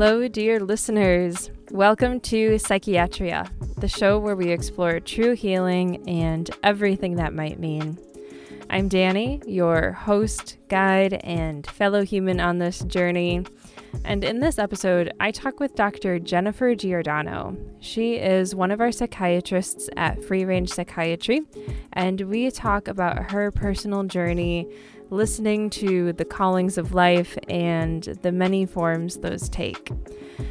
Hello, dear listeners. Welcome to Psychiatria, the show where we explore true healing and everything that might mean. I'm Danny, your host, guide, and fellow human on this journey. And in this episode, I talk with Dr. Jennifer Giordano. She is one of our psychiatrists at Free Range Psychiatry, and we talk about her personal journey listening to the callings of life and the many forms those take.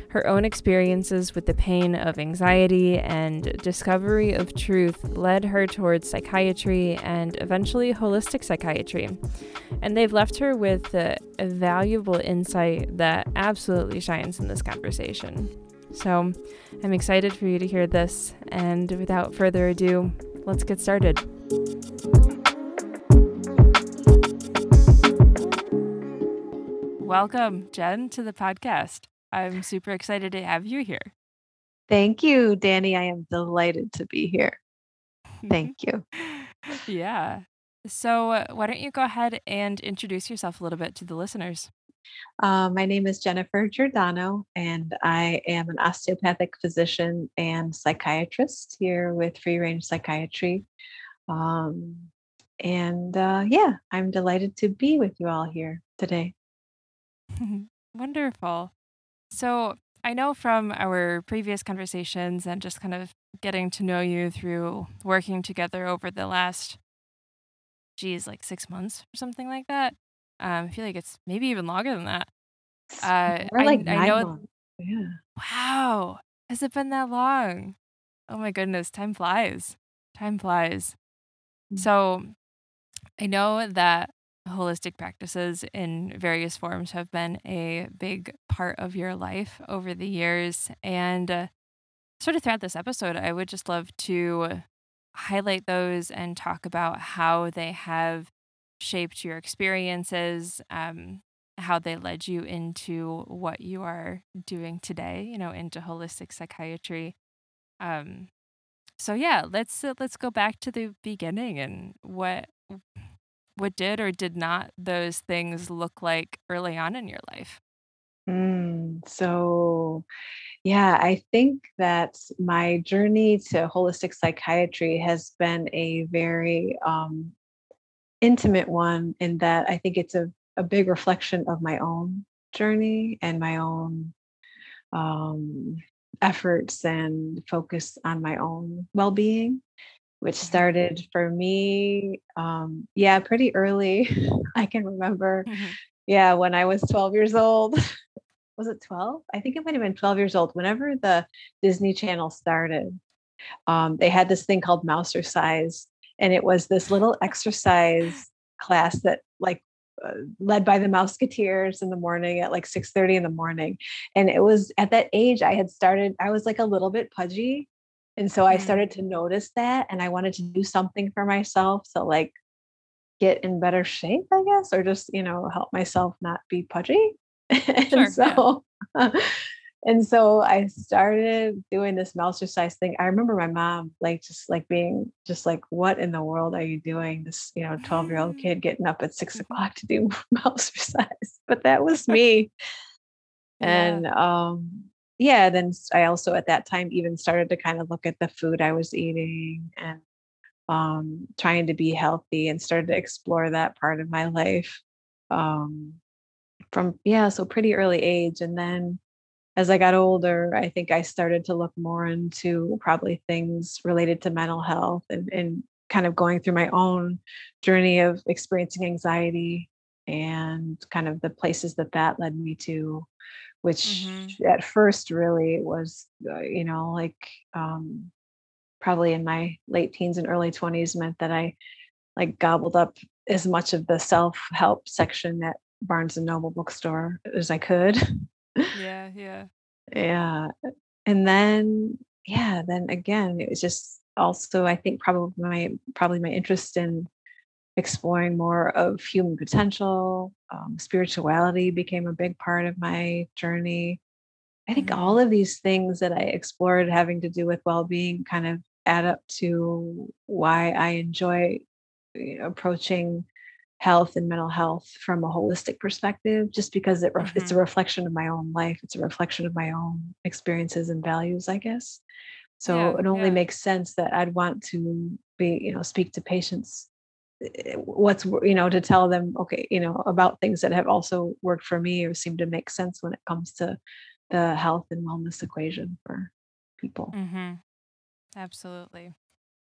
Her own experiences with the pain of anxiety and discovery of truth led her towards psychiatry and eventually holistic psychiatry. And they've left her with a, a valuable insight that absolutely shines in this conversation. So I'm excited for you to hear this. And without further ado, let's get started. Welcome, Jen, to the podcast. I'm super excited to have you here. Thank you, Danny. I am delighted to be here. Thank you. yeah. So, uh, why don't you go ahead and introduce yourself a little bit to the listeners? Uh, my name is Jennifer Giordano, and I am an osteopathic physician and psychiatrist here with Free Range Psychiatry. Um, and uh, yeah, I'm delighted to be with you all here today. Wonderful. So, I know from our previous conversations and just kind of getting to know you through working together over the last, geez, like six months or something like that. Um, I feel like it's maybe even longer than that. Uh, I, like I nine know, months. Yeah. wow, has it been that long? Oh my goodness, time flies. Time flies. Mm. So, I know that holistic practices in various forms have been a big part of your life over the years. And uh, sort of throughout this episode, I would just love to highlight those and talk about how they have shaped your experiences, um, how they led you into what you are doing today, you know, into holistic psychiatry. Um, so yeah, let's uh, let's go back to the beginning and what what did or did not those things look like early on in your life? Mm, so, yeah, I think that my journey to holistic psychiatry has been a very um, intimate one in that I think it's a, a big reflection of my own journey and my own um, efforts and focus on my own well being, which Mhm. started for me, um, yeah, pretty early. I can remember, Mhm. yeah, when I was 12 years old. Was it 12? I think it might have been 12 years old. Whenever the Disney Channel started, um, they had this thing called Mousercise, and it was this little exercise class that like uh, led by the Mouseketeers in the morning at like 6:30 in the morning. And it was at that age I had started, I was like a little bit pudgy. And so I Mm, started to notice that and I wanted to do something for myself to like get in better shape, I guess, or just, you know, help myself not be pudgy. and Sure, yeah. so and so I started doing this mouse exercise thing. I remember my mom like just like being just like, what in the world are you doing? This, you know, 12 year old kid getting up at six o'clock to do mouse exercise. But that was me. Yeah. And um yeah, then I also at that time even started to kind of look at the food I was eating and um trying to be healthy and started to explore that part of my life. Um from yeah, so pretty early age. And then as I got older, I think I started to look more into probably things related to mental health and, and kind of going through my own journey of experiencing anxiety and kind of the places that that led me to, which at first really was, uh, you know, like um, probably in my late teens and early 20s meant that I like gobbled up as much of the self help section at Barnes and Noble bookstore as I could. Yeah, yeah. Yeah. And then, yeah, then again, it was just also, I think probably my probably my interest in exploring more of human potential, um, spirituality became a big part of my journey. I think all Mhm. of these things that I explored having to do with well-being kind of add up to why I enjoy you know, approaching health and mental health from a holistic perspective just because it ref- mm-hmm. it's a mm-hmm. reflection of my own life it's a reflection of my own experiences and values i guess so yeah, it only yeah. makes sense that i'd want to be you know speak to patients what's you know to tell them okay you know about things that have also worked for me or seem to make sense when it comes to the health and wellness equation for people mm-hmm. absolutely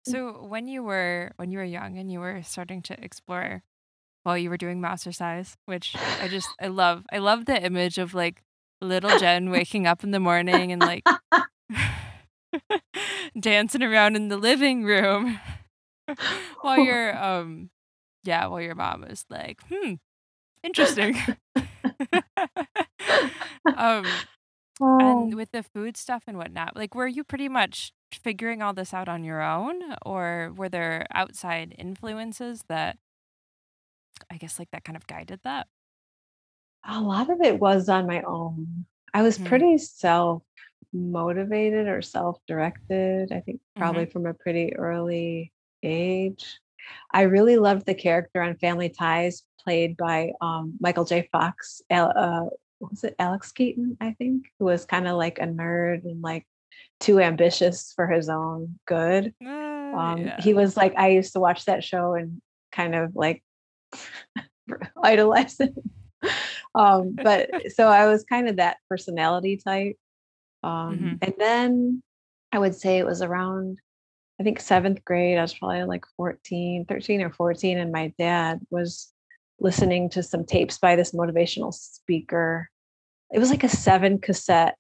mm. so when you were when you were young and you were starting to explore while you were doing Mousercise, which I just I love. I love the image of like little Jen waking up in the morning and like dancing around in the living room while your um yeah, while your mom was like, hmm, interesting. um oh. and with the food stuff and whatnot, like were you pretty much figuring all this out on your own or were there outside influences that I guess like that kind of guided that? A lot of it was on my own. I was mm-hmm. pretty self motivated or self directed, I think probably mm-hmm. from a pretty early age. I really loved the character on Family Ties played by um, Michael J. Fox. Uh, was it Alex Keaton? I think who was kind of like a nerd and like too ambitious for his own good. Uh, um, yeah. He was like I used to watch that show and kind of like idolize him. um, but so I was kind of that personality type. Um, mm-hmm. And then I would say it was around, I think seventh grade. I was probably like 14, 13 or 14. And my dad was listening to some tapes by this motivational speaker. It was like a seven cassette,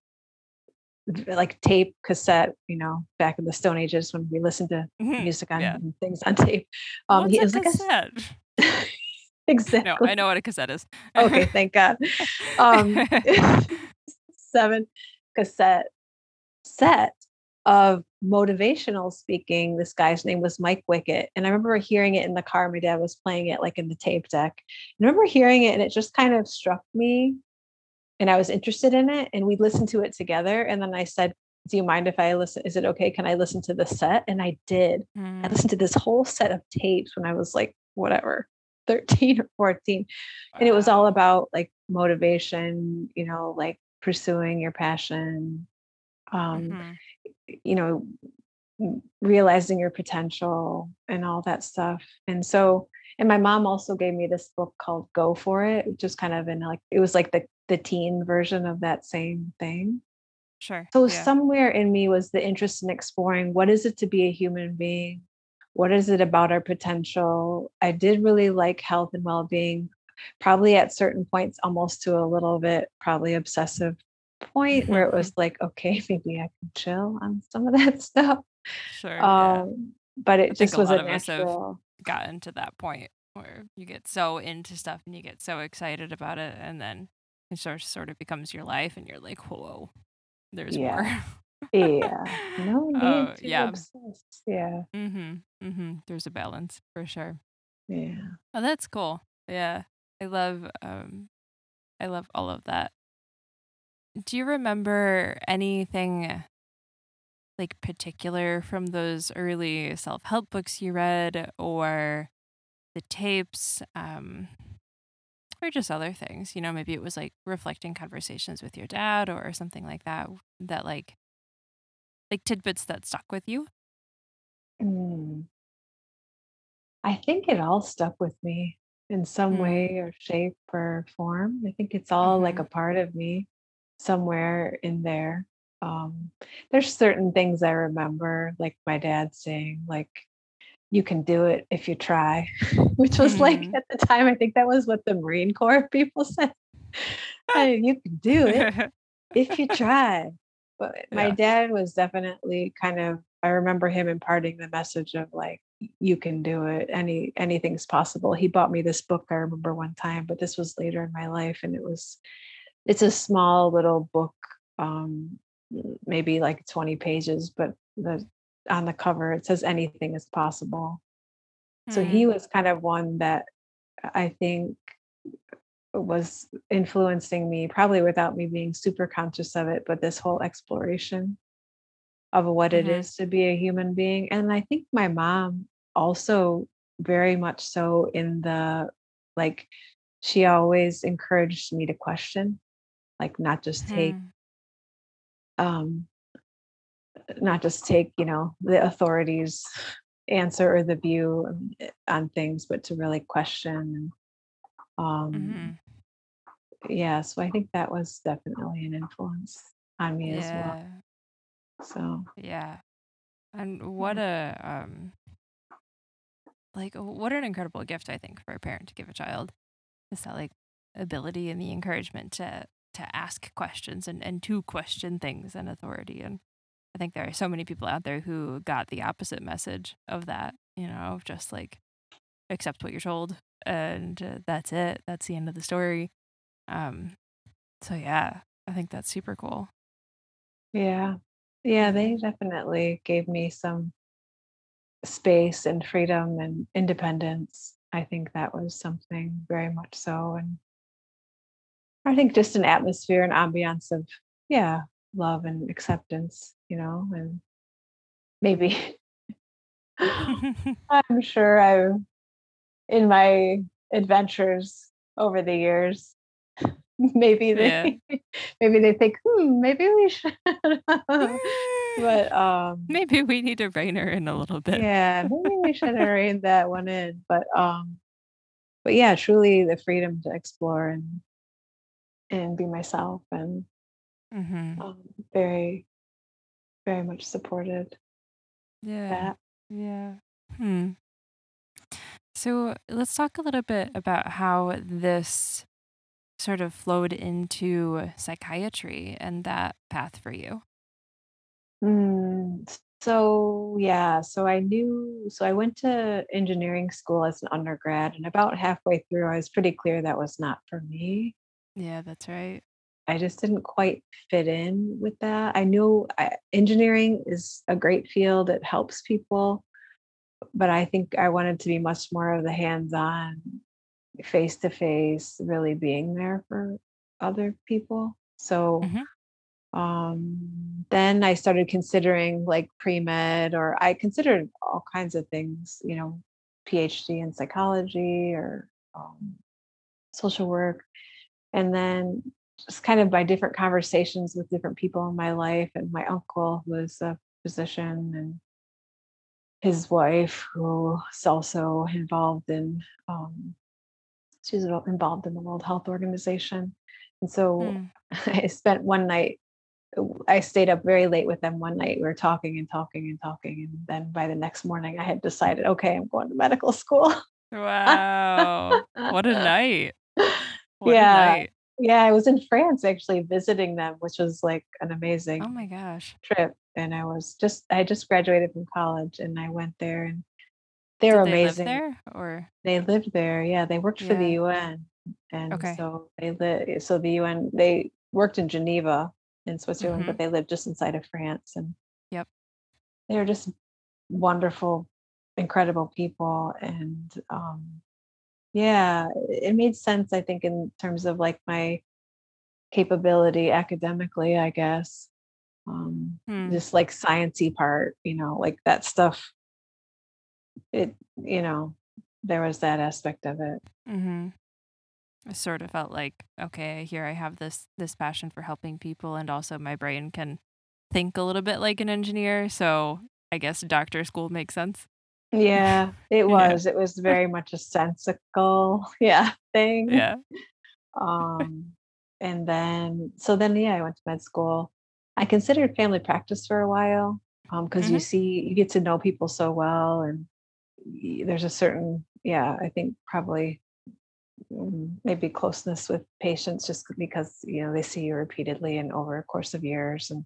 like tape cassette, you know, back in the Stone Ages when we listened to mm-hmm. music on yeah. things on tape. Um, What's he, was cassette? like a exactly. No, I know what a cassette is. okay, thank God. Um, seven cassette set of motivational speaking. This guy's name was Mike Wickett. And I remember hearing it in the car. My dad was playing it like in the tape deck. And I remember hearing it and it just kind of struck me. And I was interested in it. And we listened to it together. And then I said, Do you mind if I listen? Is it okay? Can I listen to the set? And I did. Mm. I listened to this whole set of tapes when I was like, whatever, 13 or 14 and it was all about like motivation you know like pursuing your passion um mm-hmm. You know realizing your potential and all that stuff and so and my mom also gave me this book called go for it which is kind of in like it was like the the teen version of that same thing sure so yeah. somewhere in me was the interest in exploring what is it to be a human being what is it about our potential? I did really like health and well being, probably at certain points, almost to a little bit, probably obsessive point where it was like, okay, maybe I can chill on some of that stuff. Sure. Um, yeah. But it I just was a, a natural. gotten to that point where you get so into stuff and you get so excited about it, and then it sort of, sort of becomes your life, and you're like, whoa, there's yeah. more. Yeah. No need Oh, to yeah. obsess. Yeah. Mm-hmm. Mm-hmm. There's a balance for sure. Yeah. Oh, that's cool. Yeah. I love um I love all of that. Do you remember anything like particular from those early self-help books you read or the tapes um or just other things, you know, maybe it was like reflecting conversations with your dad or something like that that like like tidbits that stuck with you? Mm. I think it all stuck with me in some mm. way or shape or form. I think it's all mm-hmm. like a part of me somewhere in there. Um, there's certain things I remember, like my dad saying, like, you can do it if you try, which was mm-hmm. like at the time, I think that was what the Marine Corps people said. you can do it if you try. But my yeah. dad was definitely kind of I remember him imparting the message of like you can do it any anything's possible. He bought me this book I remember one time, but this was later in my life and it was it's a small little book um maybe like 20 pages, but the on the cover it says anything is possible. Mm-hmm. So he mm. was kind of one that I think was influencing me, probably without me being super conscious of it, but this whole exploration of what mm-hmm. it is to be a human being. And I think my mom also very much so in the like she always encouraged me to question, like not just take Hmm. um not just take, you know, the authorities answer or the view eh, on things, but to really question. Um, hmm yeah, so I think that was definitely an influence on me as well. So, Yeah. And what a um like what an incredible gift I think for a parent to give a child. Is that like ability and the encouragement to to ask questions and, and to question things and authority. And I think there are so many people out there who got the opposite message of that, you know, just like accept what you're told and uh, that's it. That's the end of the story. Um so yeah, I think that's super cool. yeah, Yeah. they definitely gave me some space and freedom and independence. I think that was something very much so. And I think just an atmosphere and ambiance of, yeah, love and acceptance, you know, and maybe I'm sure I've in my adventures over the years, maybe yeah. they maybe they think, hmm, maybe we should. but um Maybe we need to rein her in a little bit. yeah, maybe we should have reined that one in. But um but yeah, truly the freedom to explore and and be myself and hmm um very, very much supported Yeah. that. Yeah. Hmm. So let's talk a little bit about how this sort of flowed into psychiatry and that path for you. Mm, so yeah, so I knew, so I went to engineering school as an undergrad, and about halfway through, I was pretty clear that was not for me. Yeah, that's right. I just didn't quite fit in with that. I knew I, engineering is a great field, it helps people, but I think I wanted to be much more of the hands on, face to face, really being there for other people. So hmm Um, then I started considering like pre-med, or I considered all kinds of things, you know, PhD in psychology or um, social work. And then just kind of by different conversations with different people in my life, and my uncle who was a physician, and his wife who is also involved in, um, she's involved in the World Health Organization. And so Hmm. I spent one night I stayed up very late with them one night. We were talking and talking and talking. And then by the next morning, I had decided, okay, I'm going to medical school. Wow. What a night. What yeah. Yeah. I was in France actually visiting them, which was like an amazing Oh my gosh. trip. And I was just, I just graduated from college and I went there and they're Did they amazing. there or? They lived there. Yeah. They worked for the UN. And Okay. so they lived, so the UN, they worked in Geneva in Switzerland, hmm but they lived just inside of France. And Yep. they were just wonderful, incredible people. And um, yeah, it made sense, I think, in terms of like my capability academically, I guess. Um, Hmm. just like sciencey part, you know, like that stuff. It, you know, there was that aspect of it. mm-hmm. I sort of felt like, okay, here I have this this passion for helping people and also my brain can think a little bit like an engineer, so I guess doctor school makes sense. Yeah, it Yeah. was. It was very much a sensical, yeah, thing. Yeah. Um, and then, so then, yeah, I went to med school. I considered family practice for a while because you Mhm. see, you get to know people so well, and there's a certain, yeah, I think probably maybe closeness with patients just because you know they see you repeatedly and over a course of years. And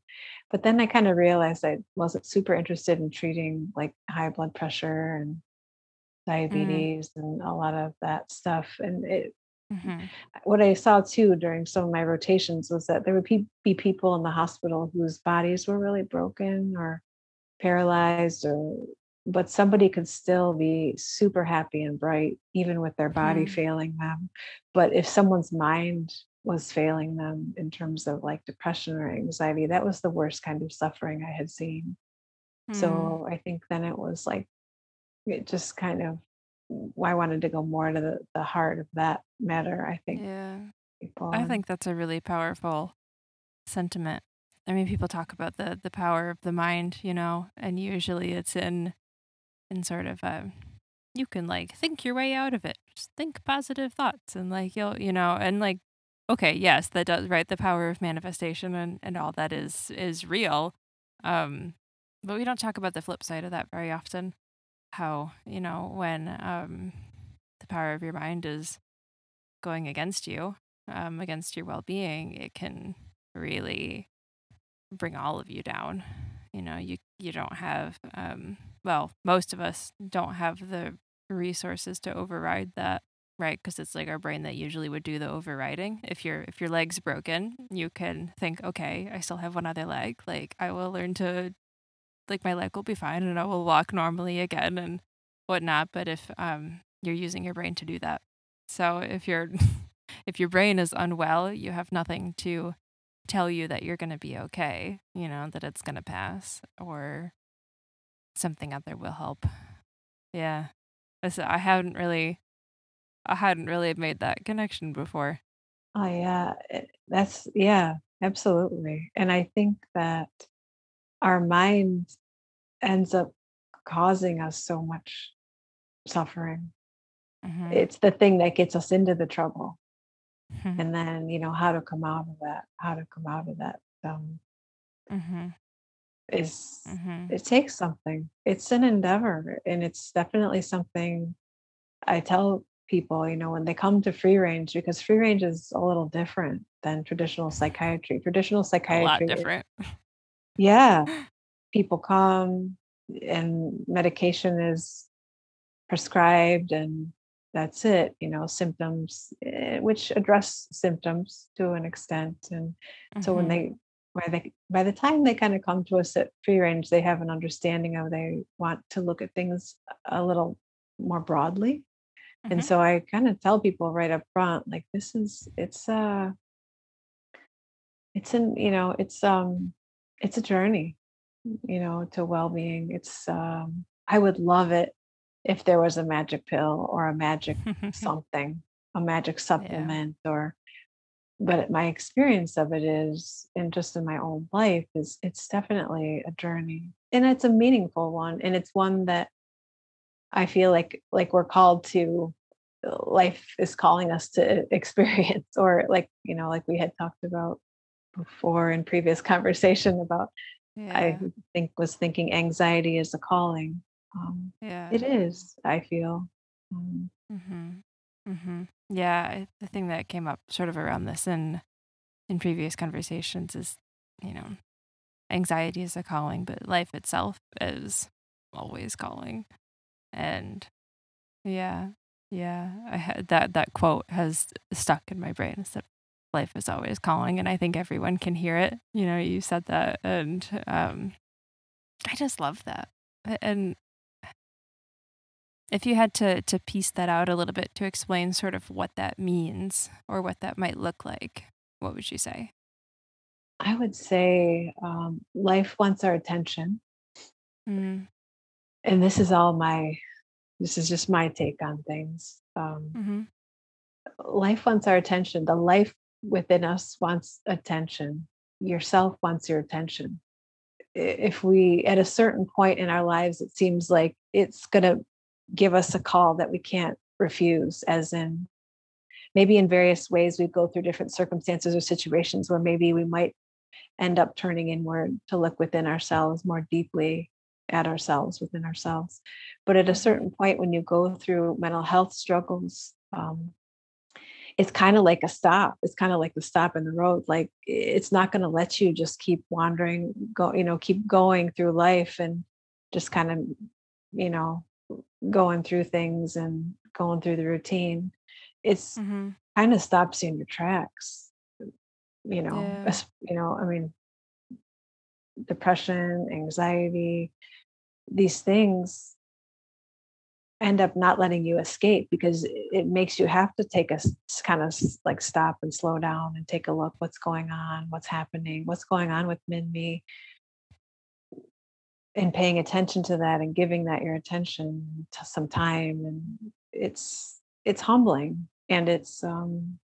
but then I kind of realized I wasn't super interested in treating like high blood pressure and Mm. diabetes and a lot of that stuff. And it Mhm. what I saw too during some of my rotations was that there would be people in the hospital whose bodies were really broken or paralyzed or but somebody could still be super happy and bright even with their body Mhm. failing them but if someone's mind was failing them in terms of like depression or anxiety that was the worst kind of suffering i had seen Mm. so i think then it was like it just kind of I wanted to go more to the, the heart of that matter. I think Yeah. people I and think that's a really powerful sentiment. I mean, people talk about the the power of the mind, you know, and usually it's in in sort of a you can like think your way out of it. Just think positive thoughts and like you'll, you know, and like okay, yes, that does right the power of manifestation and and all that is is real. Um but we don't talk about the flip side of that very often. How, you know, when um the power of your mind is going against you, um against your well-being, it can really bring all of you down. You know, you you don't have um well, most of us don't have the resources to override that, right? Because it's like our brain that usually would do the overriding. If your if your leg's broken, you can think, okay, I still have one other leg. Like I will learn to like my leg will be fine and I will walk normally again and whatnot. But if um you're using your brain to do that. So if you're if your brain is unwell, you have nothing to tell you that you're gonna be okay, you know, that it's gonna pass or something out there will help. Yeah. I hadn't really I hadn't really made that connection before. oh yeah, that's yeah, absolutely. And I think that our mind ends up causing us so much suffering. Mhm. It's the thing that gets us into the trouble. Mhm. And then, you know, how to come out of that, how to come out of that um, Mhm. is Mhm. it takes something. It's an endeavor and it's definitely something I tell people, you know, when they come to free range, because free range is a little different than traditional psychiatry. Traditional psychiatry A lot is- different. yeah, people come and medication is prescribed and that's it, you know, symptoms, eh, which address symptoms to an extent. And so when Mhm. they, by the, by the time they kind of come to us at free range, they have an understanding of they want to look at things a little more broadly and Mhm. so I kind of tell people right up front, like this is it's uh it's an you know, it's um it's a journey, you know, to well-being. It's um I would love it if there was a magic pill or a magic something, a magic Yeah. supplement or but my experience of it is and just in my own life is it's definitely a journey and it's a meaningful one and it's one that I feel like like we're called to life is calling us to experience or like you know like we had talked about before in previous conversation about I think was thinking anxiety is a calling. Um, Yeah. it is I feel. Um, Mhm. Mhm. Yeah, the thing that came up sort of around this in in previous conversations is, you know, anxiety is a calling, but life itself is always calling. And yeah, yeah, I had that that quote has stuck in my brain. Is that life is always calling, and I think everyone can hear it. You know, you said that, and um, I just love that. And if you had to to piece that out a little bit to explain sort of what that means or what that might look like, what would you say? I would say um, life wants our attention, Mm, and this is all my. This is just my take on things. Um, mm-hmm. life wants our attention. The life within us wants attention. Yourself wants your attention. If we, at a certain point in our lives, it seems like it's going to give us a call that we can't refuse, as in maybe in various ways we go through different circumstances or situations where maybe we might end up turning inward to look within ourselves more deeply at ourselves within ourselves. But at a certain point, when you go through mental health struggles, um, it's kind of like a stop. It's kind of like the stop in the road. Like it's not going to let you just keep wandering, go, you know, keep going through life and just kind of, you know, going through things and going through the routine. It's Mm-hmm. kind of stops you in your tracks, you know, Yeah. you know, I mean, depression, anxiety, these things end up not letting you escape because it makes you have to take a kind of like stop and slow down and take a look what's going on what's happening what's going on within me and paying attention to that and giving that your attention to some time and it's it's humbling and it's um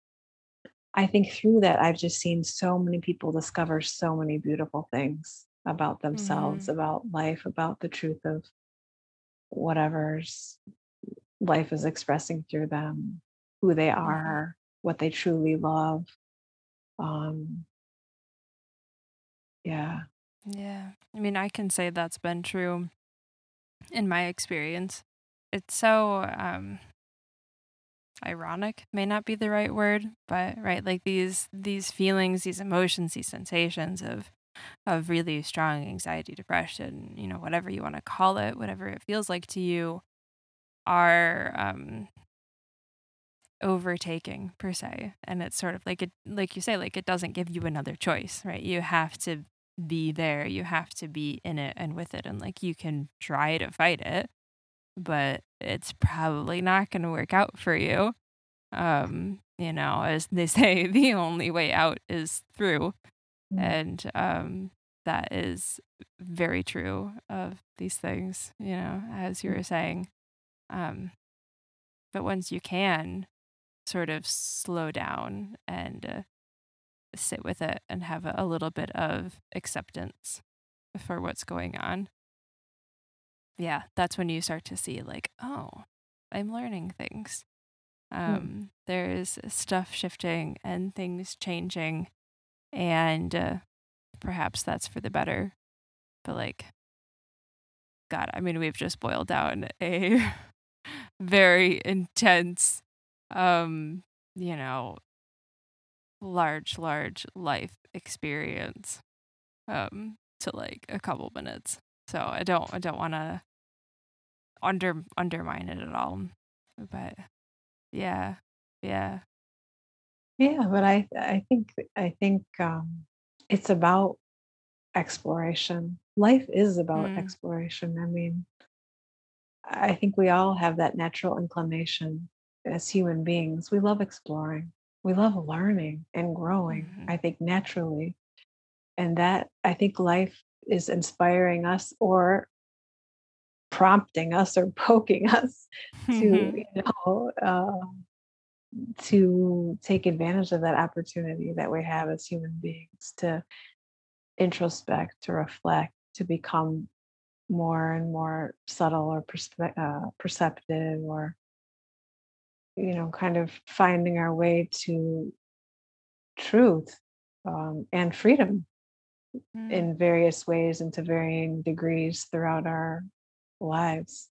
I think through that I've just seen so many people discover so many beautiful things about themselves, hmm about life, about the truth of whatever's life is expressing through them, who they hmm are, what they truly love. Um, yeah. Yeah. I mean, I can say that's been true in my experience. It's so um ironic may not be the right word, but right, like these these feelings, these emotions, these sensations of of really strong anxiety, depression, you know, whatever you want to call it, whatever it feels like to you, are um overtaking per se. And it's sort of like it like you say, like it doesn't give you another choice, right? You have to be there. You have to be in it and with it. And like you can try to fight it, but it's probably not gonna work out for you. Um, you know, as they say, the only way out is through. Mm, And um that is very true of these things, you know, as you mm, were saying. Um, but once you can sort of slow down and uh, sit with it and have a, little bit of acceptance for what's going on, yeah, that's when you start to see, like, oh, I'm learning things. mm. Um, there's stuff shifting and things changing, and uh, perhaps that's for the better. But, like, God, I mean, we've just boiled down a very intense, um, you know, large, large life experience um to like a couple minutes. So I don't I don't want to under undermine it at all. But yeah. Yeah. Yeah, but I I think I think um, it's about exploration. Life is about Mm, exploration. I mean, I think we all have that natural inclination as human beings. We love exploring. We love learning and growing. mhm. I think naturally, and that I think life is inspiring us or prompting us or poking us to Mhm. you know uh, to take advantage of that opportunity that we have as human beings to introspect, to reflect, to become more and more subtle or perspe- uh, perceptive or you know kind of finding our way to truth um, and freedom Mm, in various ways and to varying degrees throughout our lives.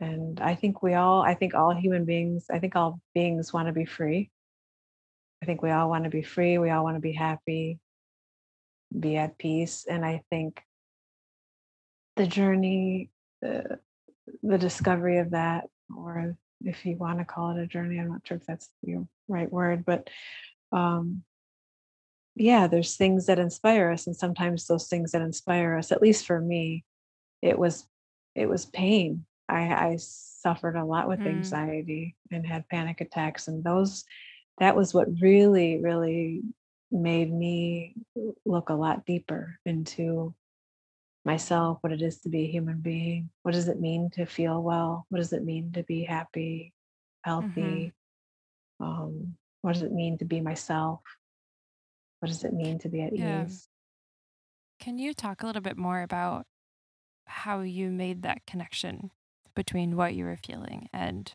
And i think we all i think all human beings i think all beings want to be free. I think we all want to be free we all want to be happy be at peace and i think the journey uh, the discovery of that, or if you want to call it a journey, I'm not sure if that's the right word, but um, yeah, there's things that inspire us, and sometimes those things that inspire us, at least for me, it was it was pain. I, I suffered a lot with mm, anxiety and had panic attacks, and those that was what really, really made me look a lot deeper into myself, what it is to be a human being. What does it mean to feel well? What does it mean to be happy, mhm. healthy? Um, what does it mean to be myself? What does it mean to be at Yeah. ease? Can you talk a little bit more about how you made that connection between what you were feeling and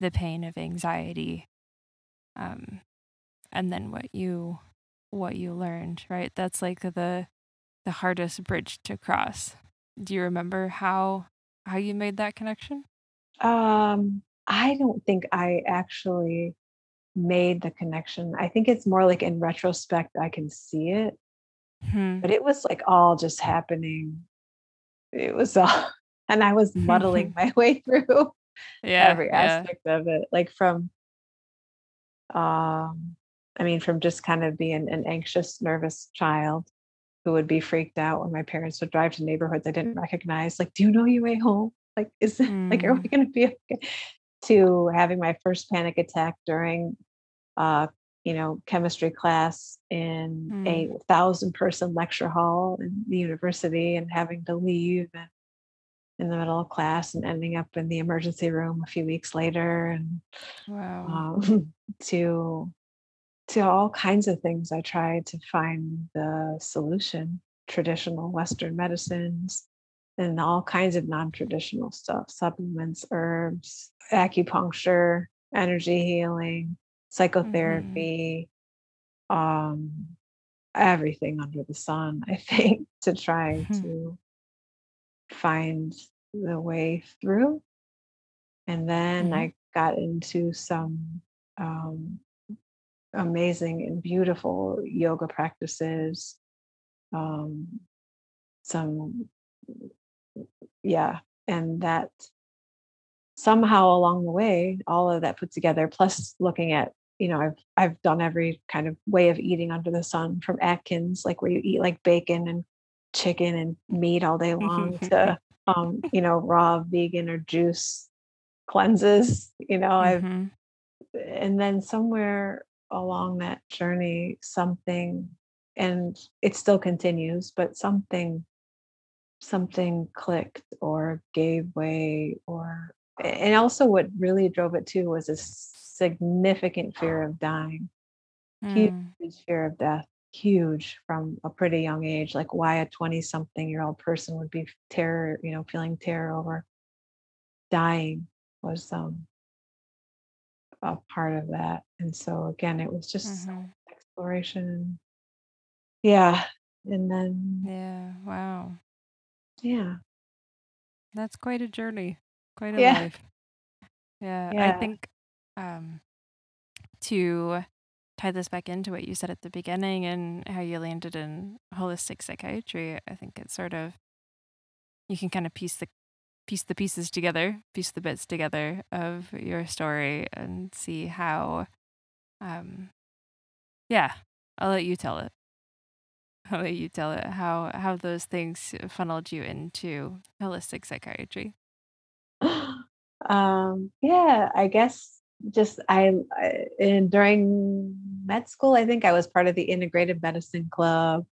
the pain of anxiety um, and then what you what you learned right that's like the the hardest bridge to cross. Do you remember how how you made that connection? Um, I don't think I actually made the connection. I think it's more like in retrospect, I can see it, hmm. But it was like all just happening. It was all, and I was muddling my way through yeah every yeah. aspect of it, like from Um, I mean, from just kind of being an anxious, nervous child who would be freaked out when my parents would drive to neighborhoods I didn't recognize, like, "Do you know your way home? Like, is it like, are we mm, gonna be okay?" To having my first panic attack during, uh, you know, chemistry class in mm, a 1,000 person lecture hall in the university and having to leave, and in the middle of class and ending up in the emergency room a few weeks later and Wow. um, to to all kinds of things i tried to find the solution traditional western medicines and all kinds of non-traditional stuff supplements herbs acupuncture energy healing Mhm. psychotherapy um everything under the sun i think to try to find the way through and then Mhm. i got into some um, amazing and beautiful yoga practices um, some yeah and that somehow along the way all of that put together plus looking at you know i've i've done every kind of way of eating under the sun from atkins like where you eat like bacon and chicken and meat all day long to um you know raw vegan or juice cleanses you know i've Mhm. and then somewhere along that journey something and it still continues but something something clicked or gave way or and also what really drove it too was a significant fear of dying huge Mm. fear of death huge from a pretty young age like why a 20 something year old person would be terror you know feeling terror over dying was um a part of that and so again it was just Mhm. exploration yeah and then Yeah. Wow. yeah That's quite a journey. Quite a yeah life. Yeah. yeah. I think um to tie this back into what you said at the beginning and how you landed in holistic psychiatry, I think it's sort of you can kind of piece the piece the pieces together, piece the bits together of your story and see how um yeah, I'll let you tell it. I'll let you tell it how how those things funneled you into holistic psychiatry. um yeah i guess just I, I and during med school i think i was part of the integrated medicine club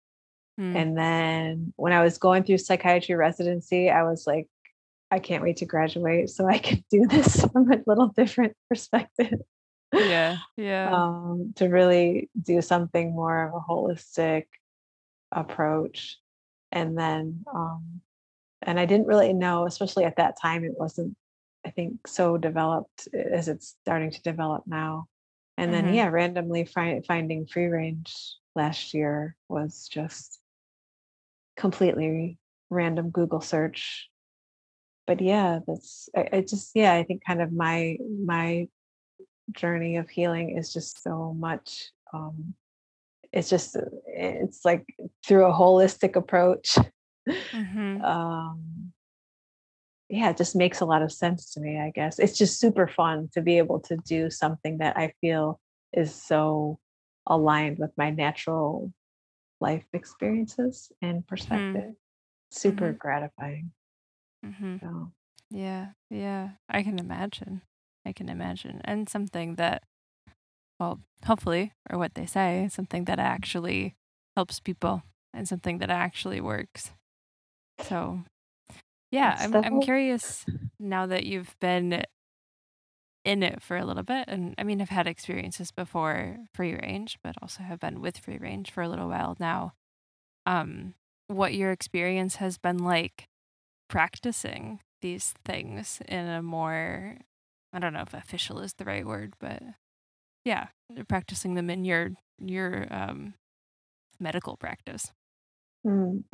Mm. and then when i was going through psychiatry residency i was like i can't wait to graduate so i can do this from a little different perspective Yeah. Yeah. um, to really do something more of a holistic approach and then um, and i didn't really know especially at that time it wasn't i think so developed as it's starting to develop now and then Mhm. yeah randomly fi- finding free range last year was just completely random google search but yeah that's I, I just yeah i think kind of my my journey of healing is just so much um it's just uh, it's like through a holistic approach Mhm. um yeah, it just makes a lot of sense to me, I guess. It's just super fun to be able to do something that I feel is so aligned with my natural life experiences and Mhm. perspective. Super Mhm. gratifying. Mhm. So, Yeah. Yeah. I can imagine. I can imagine. And something that well, hopefully, or what they say, something that actually helps people and something that actually works. So, yeah, that's I'm I'm curious now that you've been in it for a little bit and I mean I've had experiences before free range, but also have been with free range for a little while now. Um what your experience has been like practicing these things in a more I don't know if official is the right word, but yeah, practicing them in your your um medical practice. Mm.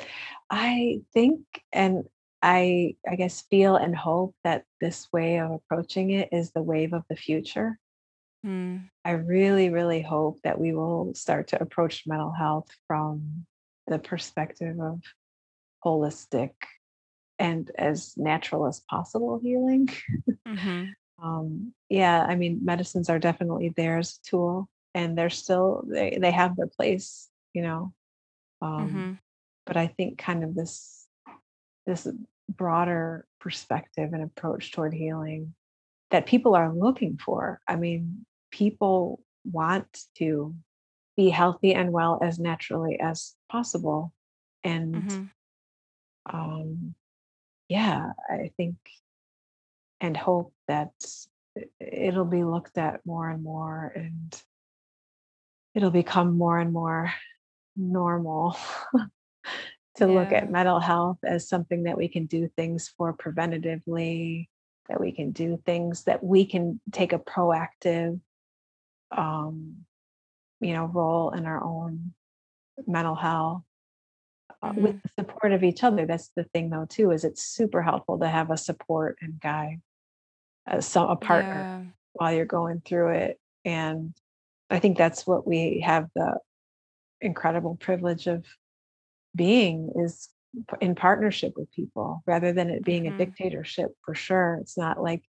I think and I I guess feel and hope that this way of approaching it is the wave of the future Mm. I really, really hope that we will start to approach mental health from the perspective of holistic and as natural as possible healing. Mhm. Um, yeah, I mean, medicines are definitely there as a tool, and they're still they they have their place, you know. Um, Mhm. but I think kind of this this broader perspective and approach toward healing that people are looking for. I mean, people want to be healthy and well as naturally as possible. And Mhm. um, yeah, I think and hope that it'll be looked at more and more and it'll become more and more normal to look at mental health as something that we can do things for preventatively, that we can do things that we can take a proactive um, you know, role in our own mental health uh, with hmm the support of each other. That's the thing though too, is it's super helpful to have a support and guide, uh, so a partner Yeah. while you're going through it. And I think that's what we have the incredible privilege of being is in partnership with people rather than it being a hmm dictatorship for sure. It's not like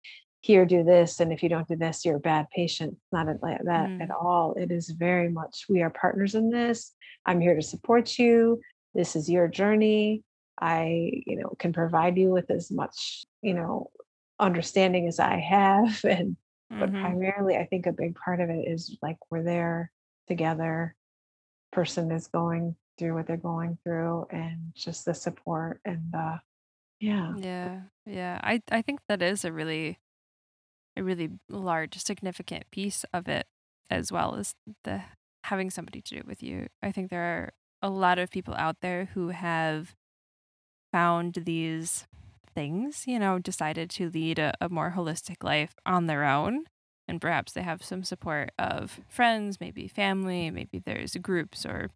here do this and if you don't do this you're a bad patient. It's not like that at mm all. It is very much we are partners in this. I'm here to support you. This is your journey. I, you know, can provide you with as much, you know, understanding as I have and but hmm primarily I think a big part of it is like we're there together person is going through what they're going through and just the support and uh yeah Yeah. Yeah. I I think that is a really a really large significant piece of it as well as the having somebody to do it with you. I think there are a lot of people out there who have found these things, you know, decided to lead a, a more holistic life on their own. And perhaps they have some support of friends, maybe family, maybe there's groups or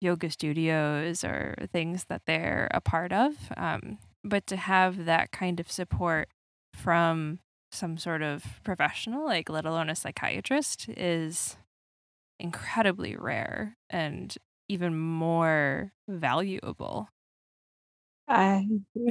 yoga studios or things that they're a part of. Um, but to have that kind of support from some sort of professional, like let alone a psychiatrist, is incredibly rare and even more valuable. i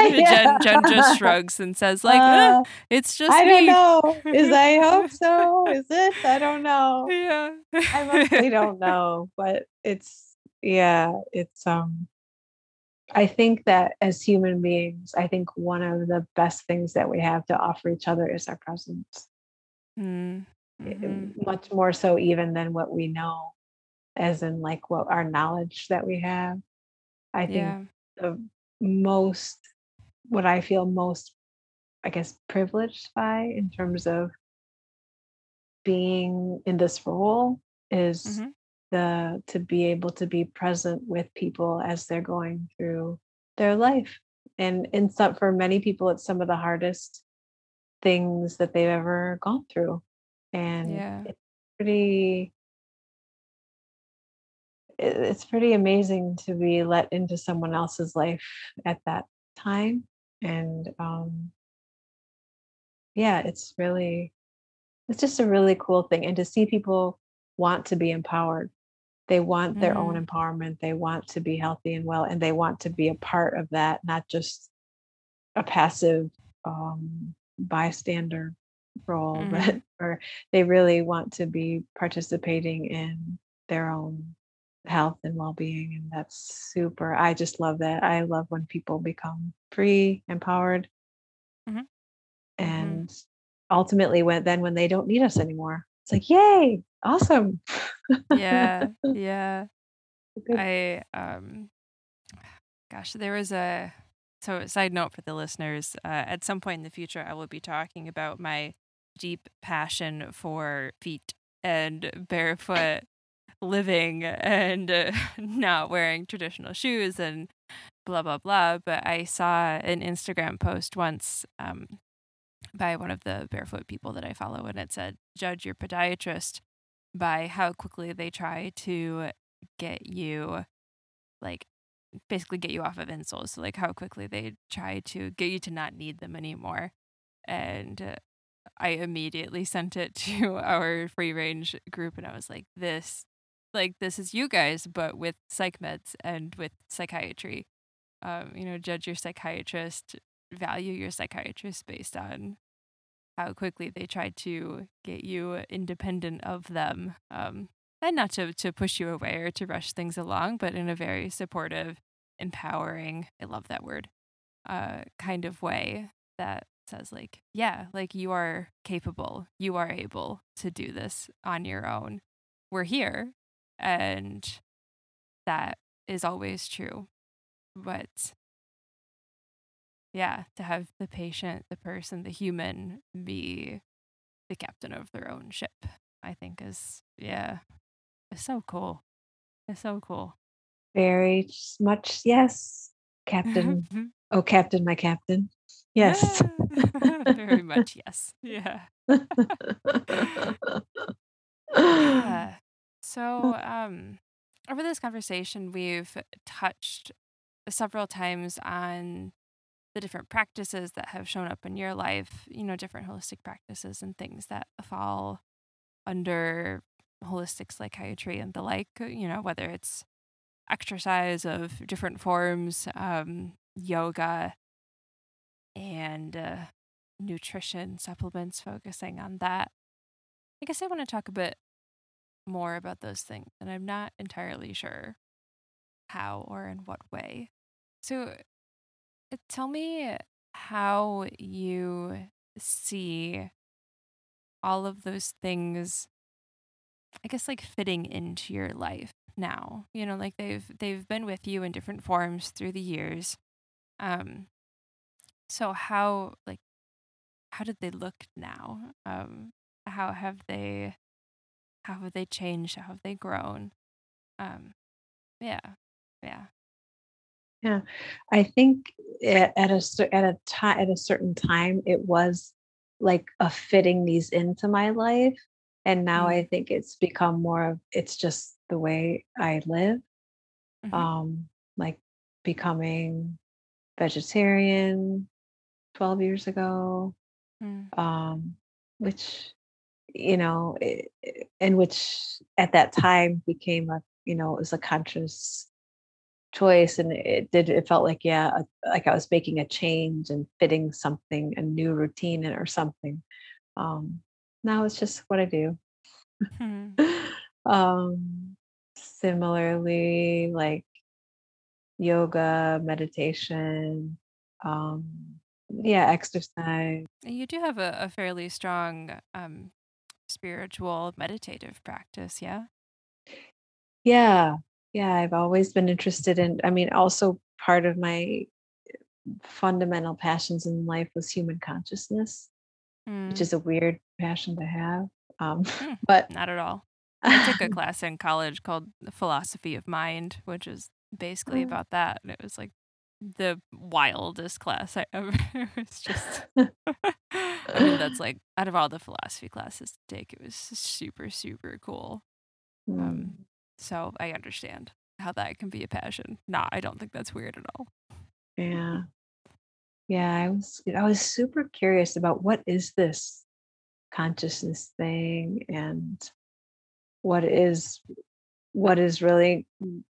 Jen Jen just shrugs and says like, "Eh, uh it's just i don't know. Is i hope so? Is it i don't know. Yeah. i mostly don't know but it's yeah it's um i think that as human beings i think one of the best things that we have to offer each other is our presence. Mm, mhm. much more so even than what we know as in like what our knowledge that we have I think Yeah. the most what I feel most, I guess, privileged by in terms of being in this role is Mhm. the to be able to be present with people as they're going through their life. And in some for many people, it's some of the hardest things that they've ever gone through. And Yeah. it's pretty it's pretty amazing to be let into someone else's life at that time. And um yeah it's really it's just a really cool thing. And to see people want to be empowered. They want their own Mm, empowerment. They want to be healthy and well and they want to be a part of that not just a passive um bystander role but mhm. or they really want to be participating in their own health and well-being and that's super i just love that i love when people become free empowered Mhm. Mhm. and ultimately when then when they don't need us anymore it's like yay awesome Yeah. Yeah. I um gosh, there was a so side note for the listeners, uh, at some point in the future I will be talking about my deep passion for feet and barefoot living and uh, not wearing traditional shoes and blah blah blah, but I saw an Instagram post once um by one of the barefoot people that I follow and it said judge your podiatrist by how quickly they try to get you like basically get you off of insoles. So like how quickly they try to get you to not need them anymore. And uh, I immediately sent it to our free range group and I was like, this like this is you guys, but with psych meds and with psychiatry. Um, you know, judge your psychiatrist, value your psychiatrist based on how quickly they try to get you independent of them. Um, and not to, to push you away or to rush things along, but in a very supportive, empowering, I love that word, uh, kind of way that says, like, yeah, like you are capable, you are able to do this on your own. We're here. And that is always true. But yeah, to have the patient, the person, the human be the captain of their own ship, I think is, yeah, it's so cool. It's so cool. Very much, yes, Captain. Oh, Captain, my Captain. Yes. Very much, yes. Yeah. yeah. So, um, over this conversation, we've touched several times on the different practices that have shown up in your life, you know, different holistic practices and things that fall under holistic psychiatry and the like, you know, whether it's exercise of different forms, um, yoga, and uh, nutrition supplements, focusing on that. I guess I want to talk a bit more about those things, and I'm not entirely sure how or in what way. So, uh, tell me how you see all of those things I guess like fitting into your life now. You know, like they've they've been with you in different forms through the years. Um so how like how did they look now? Um how have they how have they changed? How have they grown? Um yeah. Yeah. Yeah. I think at, at a at a time at a certain time it was like a fitting these into my life and now Mm. I think it's become more of it's just the way I live. Mhm. Um like becoming vegetarian 12 years ago Mm. um which you know i- i- and which at that time became a you know it was a conscious choice and it did it felt like yeah a- like i was making a change and fitting something a new routine or something. Um now it's just what i do. Mhm. um similarly like yoga meditation um yeah exercise. You do have a, a fairly strong um spiritual meditative practice, yeah? yeah yeah i've always been interested in i mean also part of my fundamental passions in life was human consciousness which Mm. is a weird passion to have um Mm. but Not at all. I took a class in college called the Philosophy of Mind, which is basically about that. And it was like the wildest class I ever. was just. I mean, that's like out of all the philosophy classes to take, it was super, super cool. Um, Mm, so I understand how that can be a passion. Nah, I don't think that's weird at all. yeah yeah i was i was super curious about what is this consciousness thing and what is what is really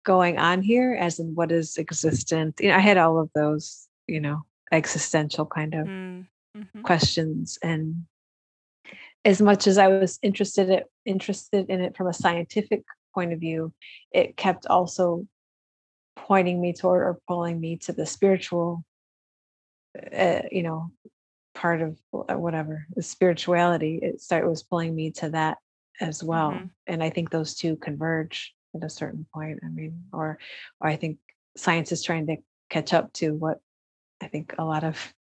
going on here as in what is existent you know i had all of those you know existential kind of Mm. hmm questions and as much as i was interested interested in it from a scientific point of view it kept also pointing me toward or pulling me to the spiritual uh, you know part of whatever the spirituality it started was pulling me to that as well hmm and i think those two converge at a certain point i mean or or i think science is trying to catch up to what i think a lot of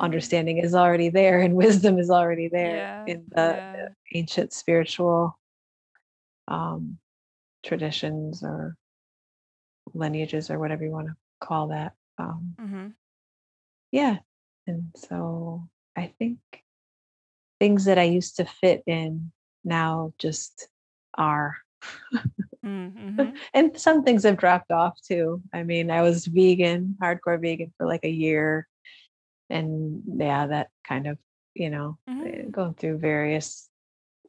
understanding is already there and wisdom is already there Yeah. in the Yeah. ancient spiritual um, traditions or lineages or whatever you want to call that um, hmm yeah and so i think things that i used to fit in now just are. Mm-hmm. and some things have dropped off too. I mean i was vegan hardcore vegan for like a year. And yeah that kind of you know eh, hmm going through various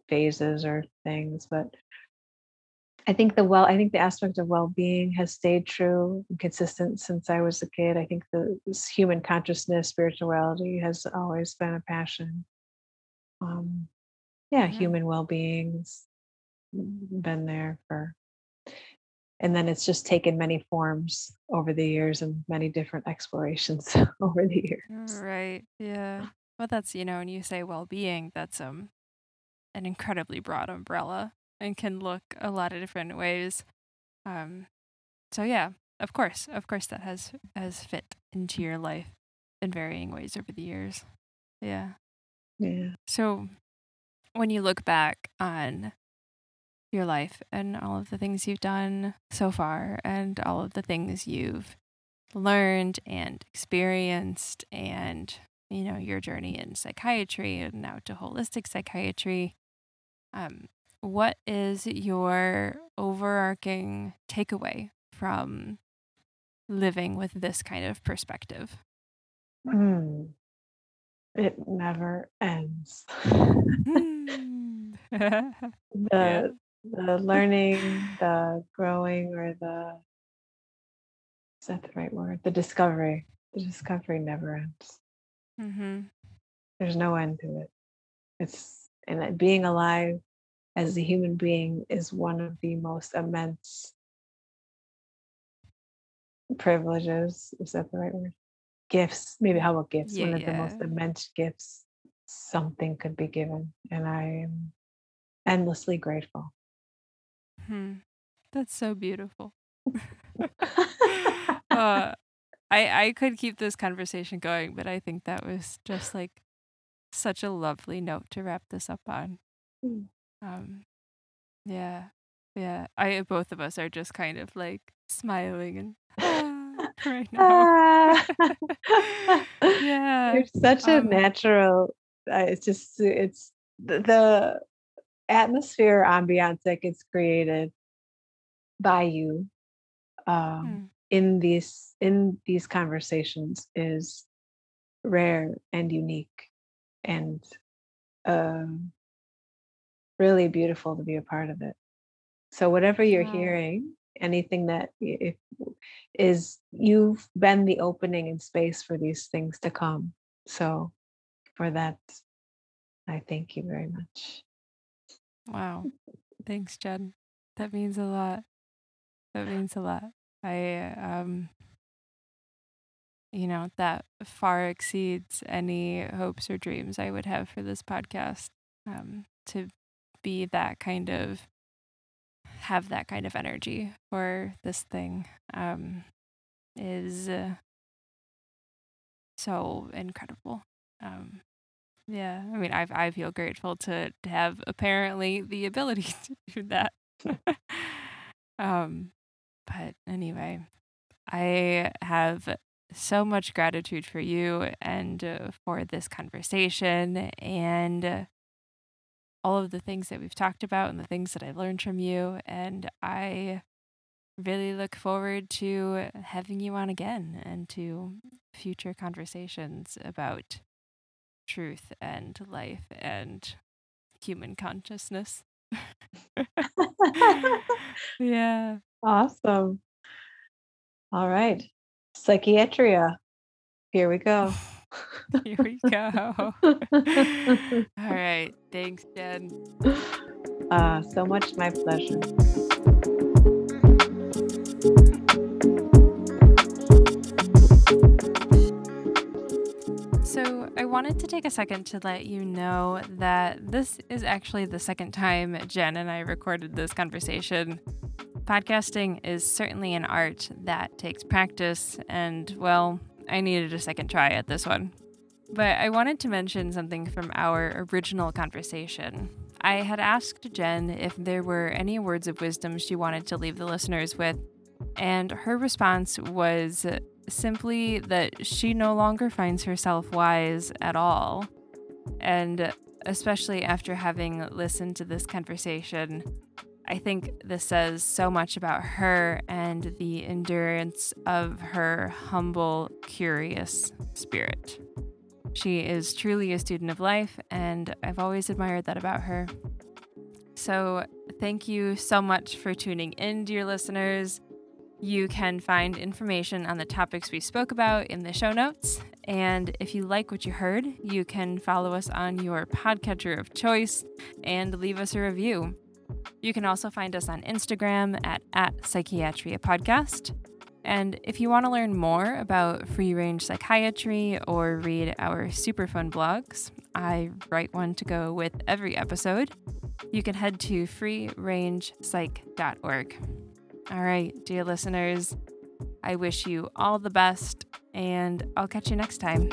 phases or things but i think the well i think the aspect of well-being has stayed true and consistent since i was a kid. I think the this human consciousness spirituality has always been a passion yeah hmm human well-being's been there for and then it's just taken many forms over the years and many different explorations over the years Right. Yeah. Well, that's, you know, when you say well-being, that's um an incredibly broad umbrella and can look a lot of different ways. Um so yeah, of course. Of course that has has fit into your life. in varying ways over the years. Yeah. Yeah. So when you look back on your life and all of the things you've done so far and all of the things you've learned and experienced and you know your journey in psychiatry and now to holistic psychiatry um, what is your overarching takeaway from living with this kind of perspective Mm. It never ends. Hmm. yeah. the the learning, the growing, or the is that the right word? The discovery. The discovery never ends. hmm There's no end to it. It's and being alive as a human being is one of the most immense privileges. Is that the right word? Gifts. Maybe how about gifts? Yeah, One of the most immense gifts something could be given. And I am endlessly grateful. Hmm. That's so beautiful. uh, I I could keep this conversation going, but I think that was just like such a lovely note to wrap this up on. Mm. Um, yeah, yeah. I both of us are just kind of like smiling and ah, right now. yeah. You're such a um, natural. Uh, it's just it's the, atmosphere ambiance that gets created by you um, hmm, in these in these conversations is rare and unique and um, really beautiful to be a part of it. So whatever you're Wow. hearing, anything that if, is you've been the opening and space for these things to come. So for that, I thank you very much. Wow. Thanks, Jen. That means a lot. That means a lot. I um you know, that far exceeds any hopes or dreams I would have for this podcast. Um to be that kind of have that kind of energy for this thing um is uh, so incredible. Um yeah, I mean, I I feel grateful to to have apparently the ability to do that. um, but anyway, I have so much gratitude for you and uh, for this conversation and uh, all of the things that we've talked about and the things that I learned from you. And I really look forward to having you on again and to future conversations about truth and life and human consciousness. yeah. awesome. All right. Psychiatria. Here we go. Here we go. All right. Thanks, Jen. uh, so much my pleasure. So, I wanted to take a second to let you know that this is actually the second time Jen and I recorded this conversation. Podcasting is certainly an art that takes practice, and well, I needed a second try at this one. But I wanted to mention something from our original conversation. I had asked Jen if there were any words of wisdom she wanted to leave the listeners with, and her response was simply that she no longer finds herself wise at all. And especially after having listened to this conversation, I think this says so much about her and the endurance of her humble, curious spirit. She is truly a student of life, and I've always admired that about her. So, thank you so much for tuning in, dear listeners. You can find information on the topics we spoke about in the show notes. And if you like what you heard, you can follow us on your podcatcher of choice and leave us a review. You can also find us on Instagram at, at Psychiatria Podcast. And if you want to learn more about free range psychiatry or read our super fun blogs, I write one to go with every episode. You can head to freerangepsych.org. All right, dear listeners, I wish you all the best and I'll catch you next time.